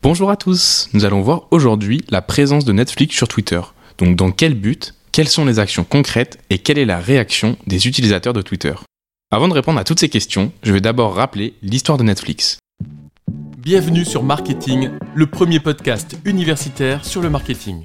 Bonjour à tous, nous allons voir aujourd'hui la présence de Netflix sur Twitter. Donc dans quel but, quelles sont les actions concrètes et quelle est la réaction des utilisateurs de Twitter? Avant de répondre à toutes ces questions, je vais d'abord rappeler l'histoire de Netflix. Bienvenue sur Marketing, le premier podcast universitaire sur le marketing.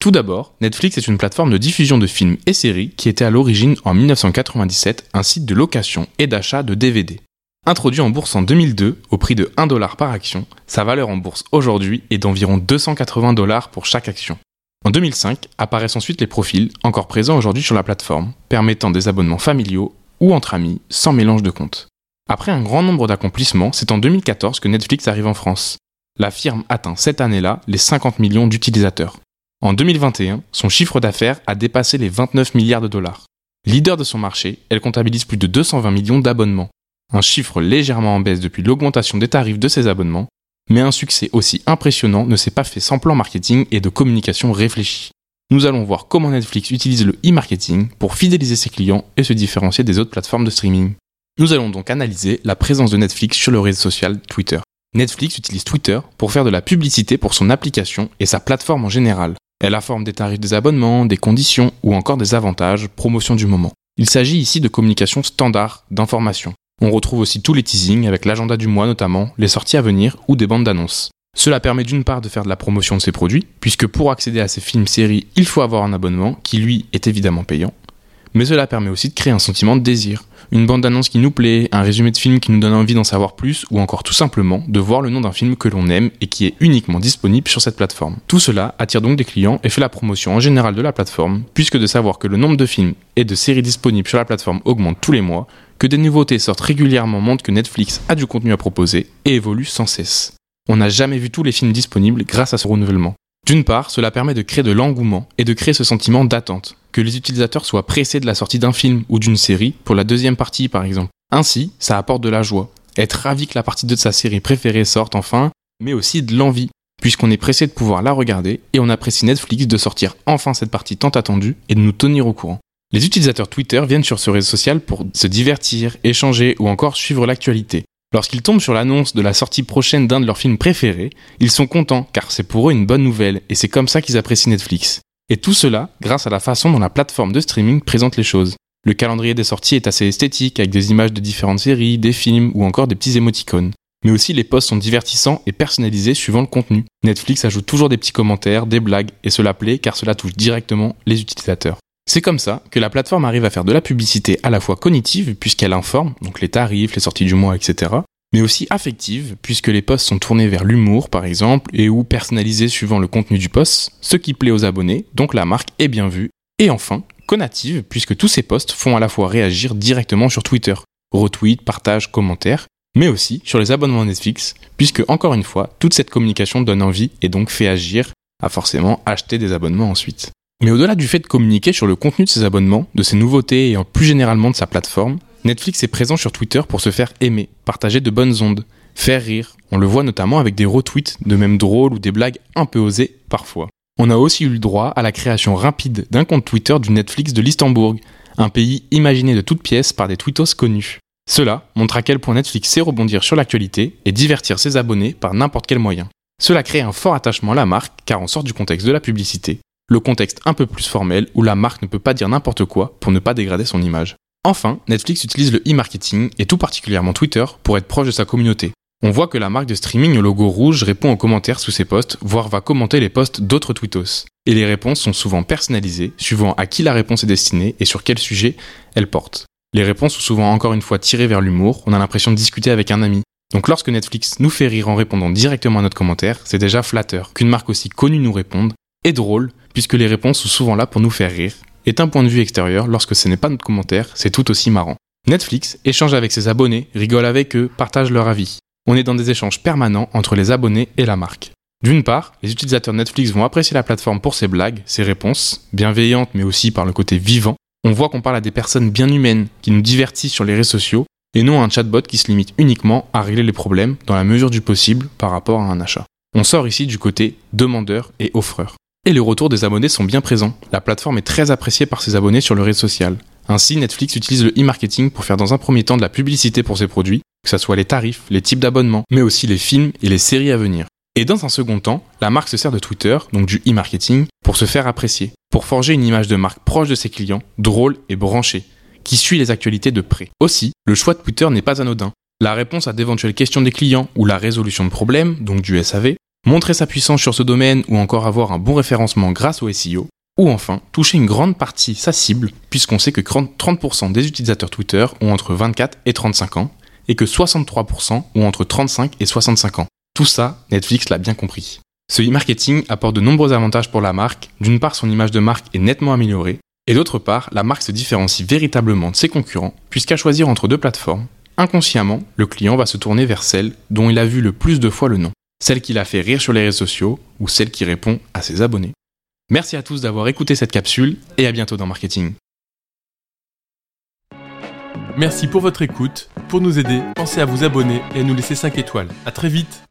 Tout d'abord, Netflix est une plateforme de diffusion de films et séries qui était à l'origine en 1997 un site de location et d'achat de DVD. Introduit en bourse en 2002 au prix de 1 dollar par action, sa valeur en bourse aujourd'hui est d'environ 280 dollars pour chaque action. En 2005 apparaissent ensuite les profils, encore présents aujourd'hui sur la plateforme, permettant des abonnements familiaux ou entre amis, sans mélange de comptes. Après un grand nombre d'accomplissements, c'est en 2014 que Netflix arrive en France. La firme atteint cette année-là les 50 millions d'utilisateurs. En 2021, son chiffre d'affaires a dépassé les 29 milliards de dollars. Leader de son marché, elle comptabilise plus de 220 millions d'abonnements un chiffre légèrement en baisse depuis l'augmentation des tarifs de ses abonnements, mais un succès aussi impressionnant ne s'est pas fait sans plan marketing et de communication réfléchi. Nous allons voir comment Netflix utilise le e-marketing pour fidéliser ses clients et se différencier des autres plateformes de streaming. Nous allons donc analyser la présence de Netflix sur le réseau social Twitter. Netflix utilise Twitter pour faire de la publicité pour son application et sa plateforme en général. Elle informe des tarifs des abonnements, des conditions ou encore des avantages, promotion du moment. Il s'agit ici de communication standard d'information. On retrouve aussi tous les teasings avec l'agenda du mois notamment, les sorties à venir ou des bandes d'annonces. Cela permet d'une part de faire de la promotion de ses produits, puisque pour accéder à ces films-séries, il faut avoir un abonnement qui lui est évidemment payant. Mais cela permet aussi de créer un sentiment de désir, une bande-annonce qui nous plaît, un résumé de film qui nous donne envie d'en savoir plus, ou encore tout simplement de voir le nom d'un film que l'on aime et qui est uniquement disponible sur cette plateforme. Tout cela attire donc des clients et fait la promotion en général de la plateforme, puisque de savoir que le nombre de films et de séries disponibles sur la plateforme augmente tous les mois, que des nouveautés sortent régulièrement montre que Netflix a du contenu à proposer et évolue sans cesse. On n'a jamais vu tous les films disponibles grâce à ce renouvellement. D'une part, cela permet de créer de l'engouement et de créer ce sentiment d'attente, que les utilisateurs soient pressés de la sortie d'un film ou d'une série pour la deuxième partie par exemple. Ainsi, ça apporte de la joie, être ravi que la partie 2 de sa série préférée sorte enfin, mais aussi de l'envie, puisqu'on est pressé de pouvoir la regarder et on apprécie Netflix de sortir enfin cette partie tant attendue et de nous tenir au courant. Les utilisateurs Twitter viennent sur ce réseau social pour se divertir, échanger ou encore suivre l'actualité. Lorsqu'ils tombent sur l'annonce de la sortie prochaine d'un de leurs films préférés, ils sont contents car c'est pour eux une bonne nouvelle et c'est comme ça qu'ils apprécient Netflix. Et tout cela grâce à la façon dont la plateforme de streaming présente les choses. Le calendrier des sorties est assez esthétique avec des images de différentes séries, des films ou encore des petits émoticônes. Mais aussi les posts sont divertissants et personnalisés suivant le contenu. Netflix ajoute toujours des petits commentaires, des blagues et cela plaît car cela touche directement les utilisateurs. C'est comme ça que la plateforme arrive à faire de la publicité à la fois cognitive, puisqu'elle informe, donc les tarifs, les sorties du mois, etc., mais aussi affective, puisque les posts sont tournés vers l'humour, par exemple, et ou personnalisés suivant le contenu du post, ce qui plaît aux abonnés, donc la marque est bien vue. Et enfin, conative, puisque tous ces posts font à la fois réagir directement sur Twitter, retweet, partage, commentaires, mais aussi sur les abonnements Netflix, puisque encore une fois, toute cette communication donne envie et donc fait agir à forcément acheter des abonnements ensuite. Mais au-delà du fait de communiquer sur le contenu de ses abonnements, de ses nouveautés et plus généralement de sa plateforme, Netflix est présent sur Twitter pour se faire aimer, partager de bonnes ondes, faire rire. On le voit notamment avec des retweets de même drôles ou des blagues un peu osées parfois. On a aussi eu le droit à la création rapide d'un compte Twitter du Netflix de l'Istanbul, un pays imaginé de toutes pièces par des tweetos connus. Cela montre à quel point Netflix sait rebondir sur l'actualité et divertir ses abonnés par n'importe quel moyen. Cela crée un fort attachement à la marque car on sort du contexte de la publicité le contexte un peu plus formel où la marque ne peut pas dire n'importe quoi pour ne pas dégrader son image. Enfin, Netflix utilise le e-marketing et tout particulièrement Twitter pour être proche de sa communauté. On voit que la marque de streaming au logo rouge répond aux commentaires sous ses posts, voire va commenter les posts d'autres tweetos. Et les réponses sont souvent personnalisées, suivant à qui la réponse est destinée et sur quel sujet elle porte. Les réponses sont souvent encore une fois tirées vers l'humour, on a l'impression de discuter avec un ami. Donc lorsque Netflix nous fait rire en répondant directement à notre commentaire, c'est déjà flatteur qu'une marque aussi connue nous réponde, et drôle, puisque les réponses sont souvent là pour nous faire rire, et d'un point de vue extérieur, lorsque ce n'est pas notre commentaire, c'est tout aussi marrant. Netflix échange avec ses abonnés, rigole avec eux, partage leur avis. On est dans des échanges permanents entre les abonnés et la marque. D'une part, les utilisateurs Netflix vont apprécier la plateforme pour ses blagues, ses réponses, bienveillantes mais aussi par le côté vivant. On voit qu'on parle à des personnes bien humaines qui nous divertissent sur les réseaux sociaux et non à un chatbot qui se limite uniquement à régler les problèmes dans la mesure du possible par rapport à un achat. On sort ici du côté demandeur et offreur. Et les retours des abonnés sont bien présents. La plateforme est très appréciée par ses abonnés sur le réseau social. Ainsi, Netflix utilise le e-marketing pour faire dans un premier temps de la publicité pour ses produits, que ce soit les tarifs, les types d'abonnements, mais aussi les films et les séries à venir. Et dans un second temps, la marque se sert de Twitter, donc du e-marketing, pour se faire apprécier, pour forger une image de marque proche de ses clients, drôle et branchée, qui suit les actualités de près. Aussi, le choix de Twitter n'est pas anodin. La réponse à d'éventuelles questions des clients ou la résolution de problèmes, donc du SAV, montrer sa puissance sur ce domaine ou encore avoir un bon référencement grâce au SEO, ou enfin toucher une grande partie sa cible, puisqu'on sait que 30% des utilisateurs Twitter ont entre 24 et 35 ans, et que 63% ont entre 35 et 65 ans. Tout ça, Netflix l'a bien compris. Ce e-marketing apporte de nombreux avantages pour la marque. D'une part, son image de marque est nettement améliorée, et d'autre part, la marque se différencie véritablement de ses concurrents, puisqu'à choisir entre deux plateformes, inconsciemment, le client va se tourner vers celle dont il a vu le plus de fois le nom, celle qui l'a fait rire sur les réseaux sociaux ou celle qui répond à ses abonnés. Merci à tous d'avoir écouté cette capsule et à bientôt dans Marketing. Merci pour votre écoute. Pour nous aider, pensez à vous abonner et à nous laisser 5 étoiles. A très vite